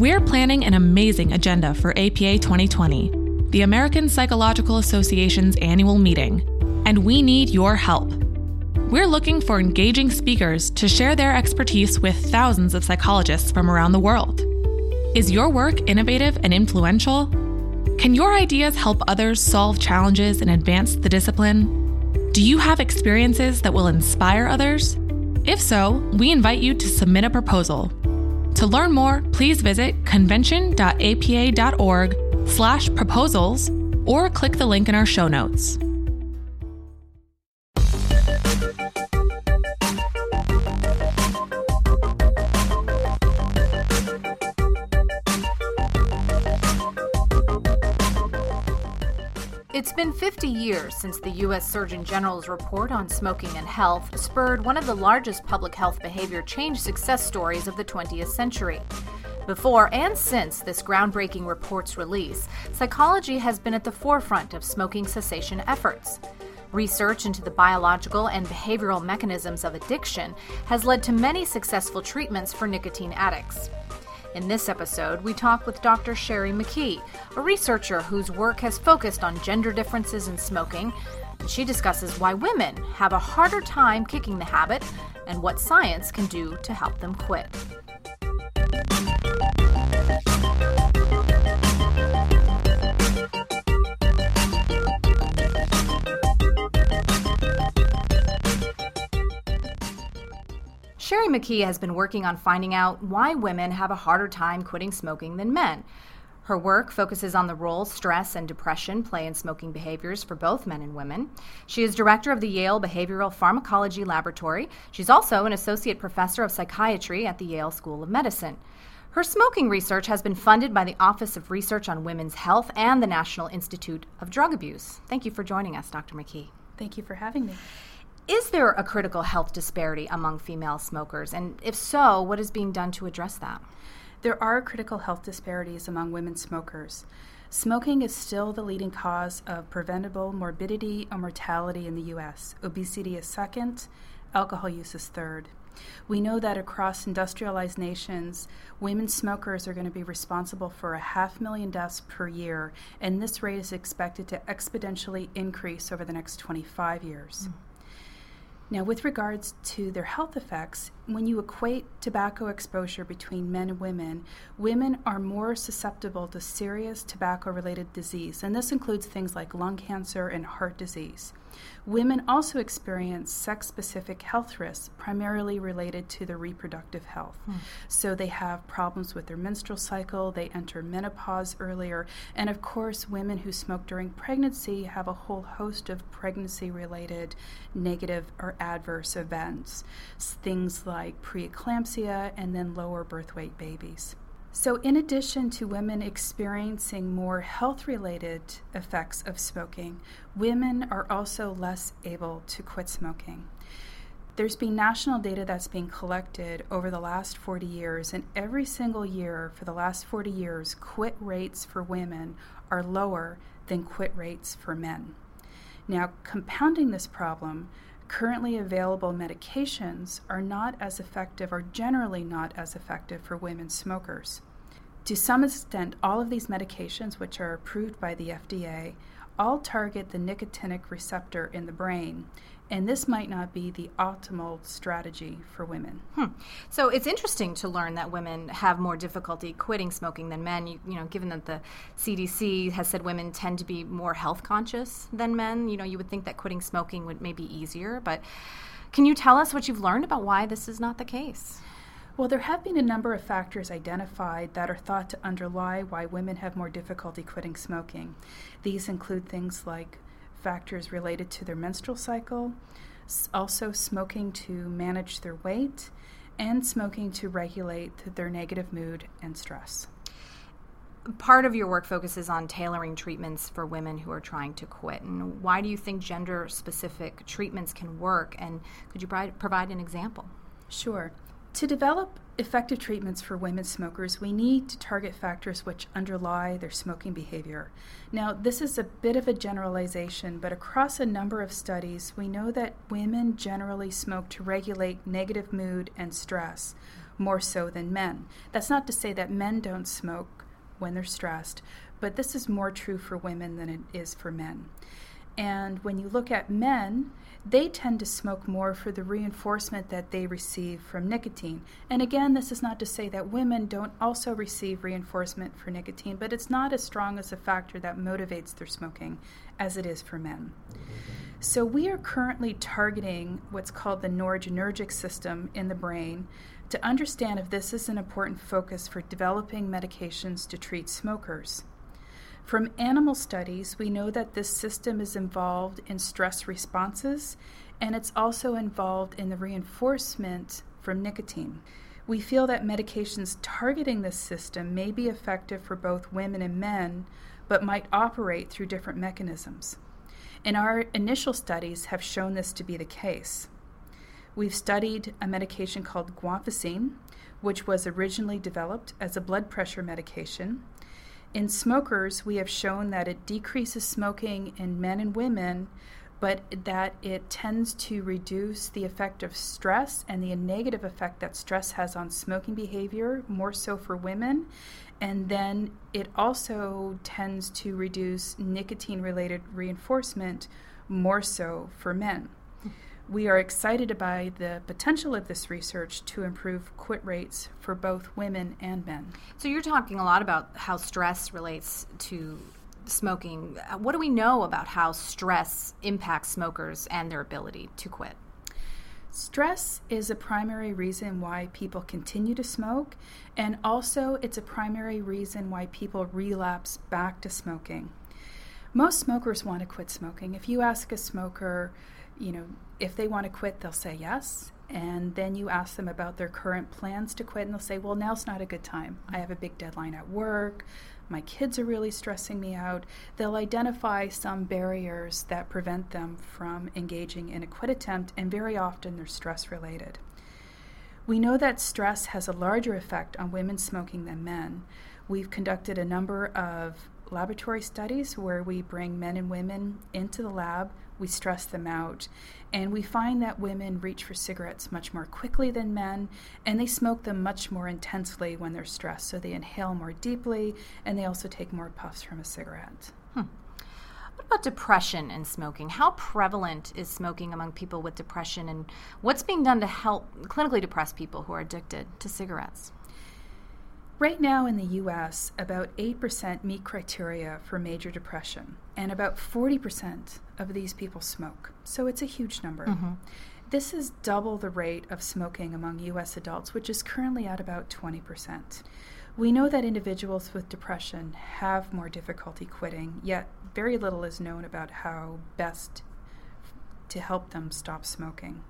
We're planning an amazing agenda for APA 2020, the American Psychological Association's annual meeting, and we need your help. We're looking for engaging speakers to share their expertise with thousands of psychologists from around the world. Is your work innovative and influential? Can your ideas help others solve challenges and advance the discipline? Do you have experiences that will inspire others? If so, we invite you to submit a proposal. To learn more, please visit convention.apa.org slash proposals or click the link in our show notes. Been 50 years since the U.S. Surgeon General's report on smoking and health spurred one of the largest public health behavior change success stories of the 20th century. Before and since this groundbreaking report's release, psychology has been at the forefront of smoking cessation efforts. Research into the biological and behavioral mechanisms of addiction has led to many successful treatments for nicotine addicts. In this episode, we talk with Dr. Sherry McKee, a researcher whose work has focused on gender differences in smoking. And She discusses why women have a harder time kicking the habit and what science can do to help them quit. Sherry McKee has been working on finding out why women have a harder time quitting smoking than men. Her work focuses on the role stress and depression play in smoking behaviors for both men and women. She is director of the Yale Behavioral Pharmacology Laboratory. She's also an associate professor of psychiatry at the Yale School of Medicine. Her smoking research has been funded by the Office of Research on Women's Health and the National Institute of Drug Abuse. Thank you for joining us, Dr. McKee. Thank you for having me. Is there a critical health disparity among female smokers? And if so, what is being done to address that? There are critical health disparities among women smokers. Smoking is still the leading cause of preventable morbidity or mortality in the U.S. Obesity is second, alcohol use is third. We know that across industrialized nations, women smokers are going to be responsible for a half million deaths per year, and this rate is expected to exponentially increase over the next 25 years. Mm. Now, with regards to their health effects, when you equate tobacco exposure between men and women, women are more susceptible to serious tobacco related disease, and this includes things like lung cancer and heart disease. Women also experience sex specific health risks, primarily related to their reproductive health. Hmm. So they have problems with their menstrual cycle, they enter menopause earlier, and of course, women who smoke during pregnancy have a whole host of pregnancy related negative or adverse events, things like preeclampsia and then lower birth weight babies. So, in addition to women experiencing more health related effects of smoking, women are also less able to quit smoking. There's been national data that's been collected over the last 40 years, and every single year for the last 40 years, quit rates for women are lower than quit rates for men. Now, compounding this problem, currently available medications are not as effective or generally not as effective for women smokers. To some extent, all of these medications, which are approved by the FDA, all target the nicotinic receptor in the brain, and this might not be the optimal strategy for women. Hmm. So it's interesting to learn that women have more difficulty quitting smoking than men. You, you, know, given that the CDC has said women tend to be more health conscious than men, you know, you would think that quitting smoking would maybe easier. But can you tell us what you've learned about why this is not the case? Well, there have been a number of factors identified that are thought to underlie why women have more difficulty quitting smoking. These include things like factors related to their menstrual cycle, also smoking to manage their weight, and smoking to regulate their negative mood and stress. Part of your work focuses on tailoring treatments for women who are trying to quit. And why do you think gender specific treatments can work? And could you provide an example? Sure. To develop effective treatments for women smokers, we need to target factors which underlie their smoking behavior. Now, this is a bit of a generalization, but across a number of studies, we know that women generally smoke to regulate negative mood and stress, more so than men. That's not to say that men don't smoke when they're stressed, but this is more true for women than it is for men. And when you look at men, they tend to smoke more for the reinforcement that they receive from nicotine. And again, this is not to say that women don't also receive reinforcement for nicotine, but it's not as strong as a factor that motivates their smoking as it is for men. So we are currently targeting what's called the noradrenergic system in the brain to understand if this is an important focus for developing medications to treat smokers. From animal studies, we know that this system is involved in stress responses and it's also involved in the reinforcement from nicotine. We feel that medications targeting this system may be effective for both women and men, but might operate through different mechanisms. And our initial studies have shown this to be the case. We've studied a medication called guanfacine, which was originally developed as a blood pressure medication. In smokers, we have shown that it decreases smoking in men and women, but that it tends to reduce the effect of stress and the negative effect that stress has on smoking behavior, more so for women, and then it also tends to reduce nicotine related reinforcement more so for men. We are excited by the potential of this research to improve quit rates for both women and men. So, you're talking a lot about how stress relates to smoking. Uh, what do we know about how stress impacts smokers and their ability to quit? Stress is a primary reason why people continue to smoke, and also it's a primary reason why people relapse back to smoking. Most smokers want to quit smoking. If you ask a smoker, you know, if they want to quit, they'll say yes. And then you ask them about their current plans to quit, and they'll say, Well, now's not a good time. I have a big deadline at work my kids are really stressing me out. They'll identify some barriers that prevent them from engaging in a quit attempt, and very often they're stress related. We know that stress has a larger effect on women smoking than men. We've conducted a number of laboratory studies where we bring men and women into the lab, we stress them out, and we find that women reach for cigarettes much more quickly than men, and they smoke them much more intensely when they're stressed. So they inhale more deeply, and they also take more puffs from a cigarette. Hmm. What about depression and smoking? How prevalent is smoking among people with depression, and what's being done to help clinically depressed people who are addicted to cigarettes? Right now in the US, about 8% meet criteria for major depression, and about 40% of these people smoke. So it's a huge number. Mm-hmm. This is double the rate of smoking among US adults, which is currently at about 20%. We know that individuals with depression have more difficulty quitting, yet very little is known about how best to help them stop smoking.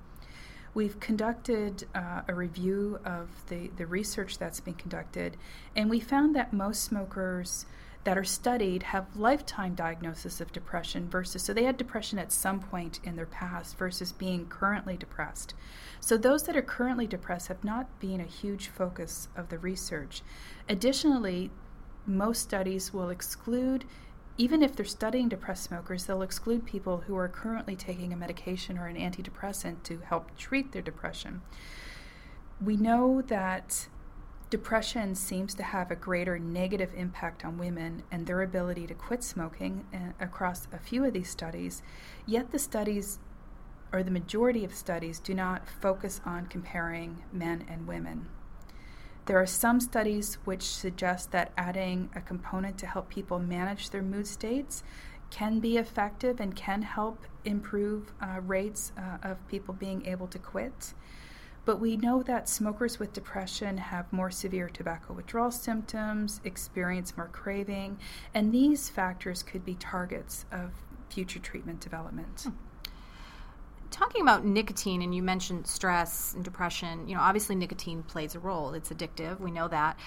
We've conducted uh, a review of the, the research that's been conducted, and we found that most smokers that are studied have lifetime diagnosis of depression versus so they had depression at some point in their past versus being currently depressed. So those that are currently depressed have not been a huge focus of the research. Additionally, most studies will exclude even if they're studying depressed smokers, they'll exclude people who are currently taking a medication or an antidepressant to help treat their depression. We know that depression seems to have a greater negative impact on women and their ability to quit smoking uh, across a few of these studies, yet the studies or the majority of studies do not focus on comparing men and women. There are some studies which suggest that adding a component to help people manage their mood states can be effective and can help improve uh, rates uh, of people being able to quit. But we know that smokers with depression have more severe tobacco withdrawal symptoms, experience more craving, and these factors could be targets of future treatment development. Hmm talking about nicotine and you mentioned stress and depression you know obviously nicotine plays a role. It's addictive. We know that.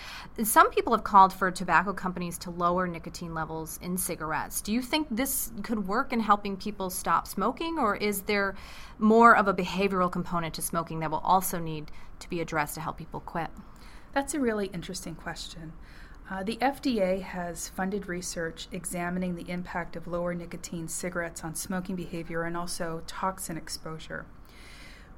Some people have called for tobacco companies to lower nicotine levels in cigarettes. Do you think this could work in helping people stop smoking or is there more of a behavioral component to smoking that will also need to be addressed to help people quit? That's a really interesting question uh, the FDA has funded research examining the impact of lower nicotine cigarettes on smoking behavior and also toxin exposure.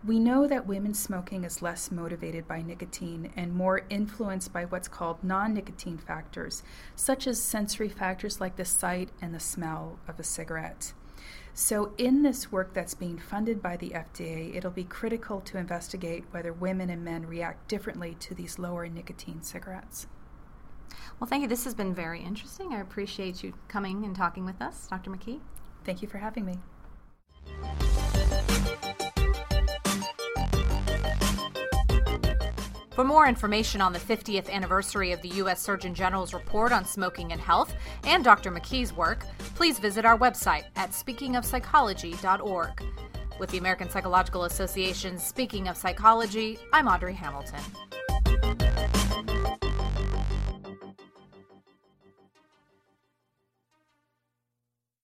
We know that women's smoking is less motivated by nicotine and more influenced by what's called non nicotine factors, such as sensory factors like the sight and the smell of a cigarette. So, in this work that's being funded by the FDA, it'll be critical to investigate whether women and men react differently to these lower nicotine cigarettes. Well, thank you. This has been very interesting. I appreciate you coming and talking with us, Dr. McKee. Thank you for having me. For more information on the 50th anniversary of the U.S. Surgeon General's report on smoking and health and Dr. McKee's work, please visit our website at speakingofpsychology.org. With the American Psychological Association's Speaking of Psychology, I'm Audrey Hamilton.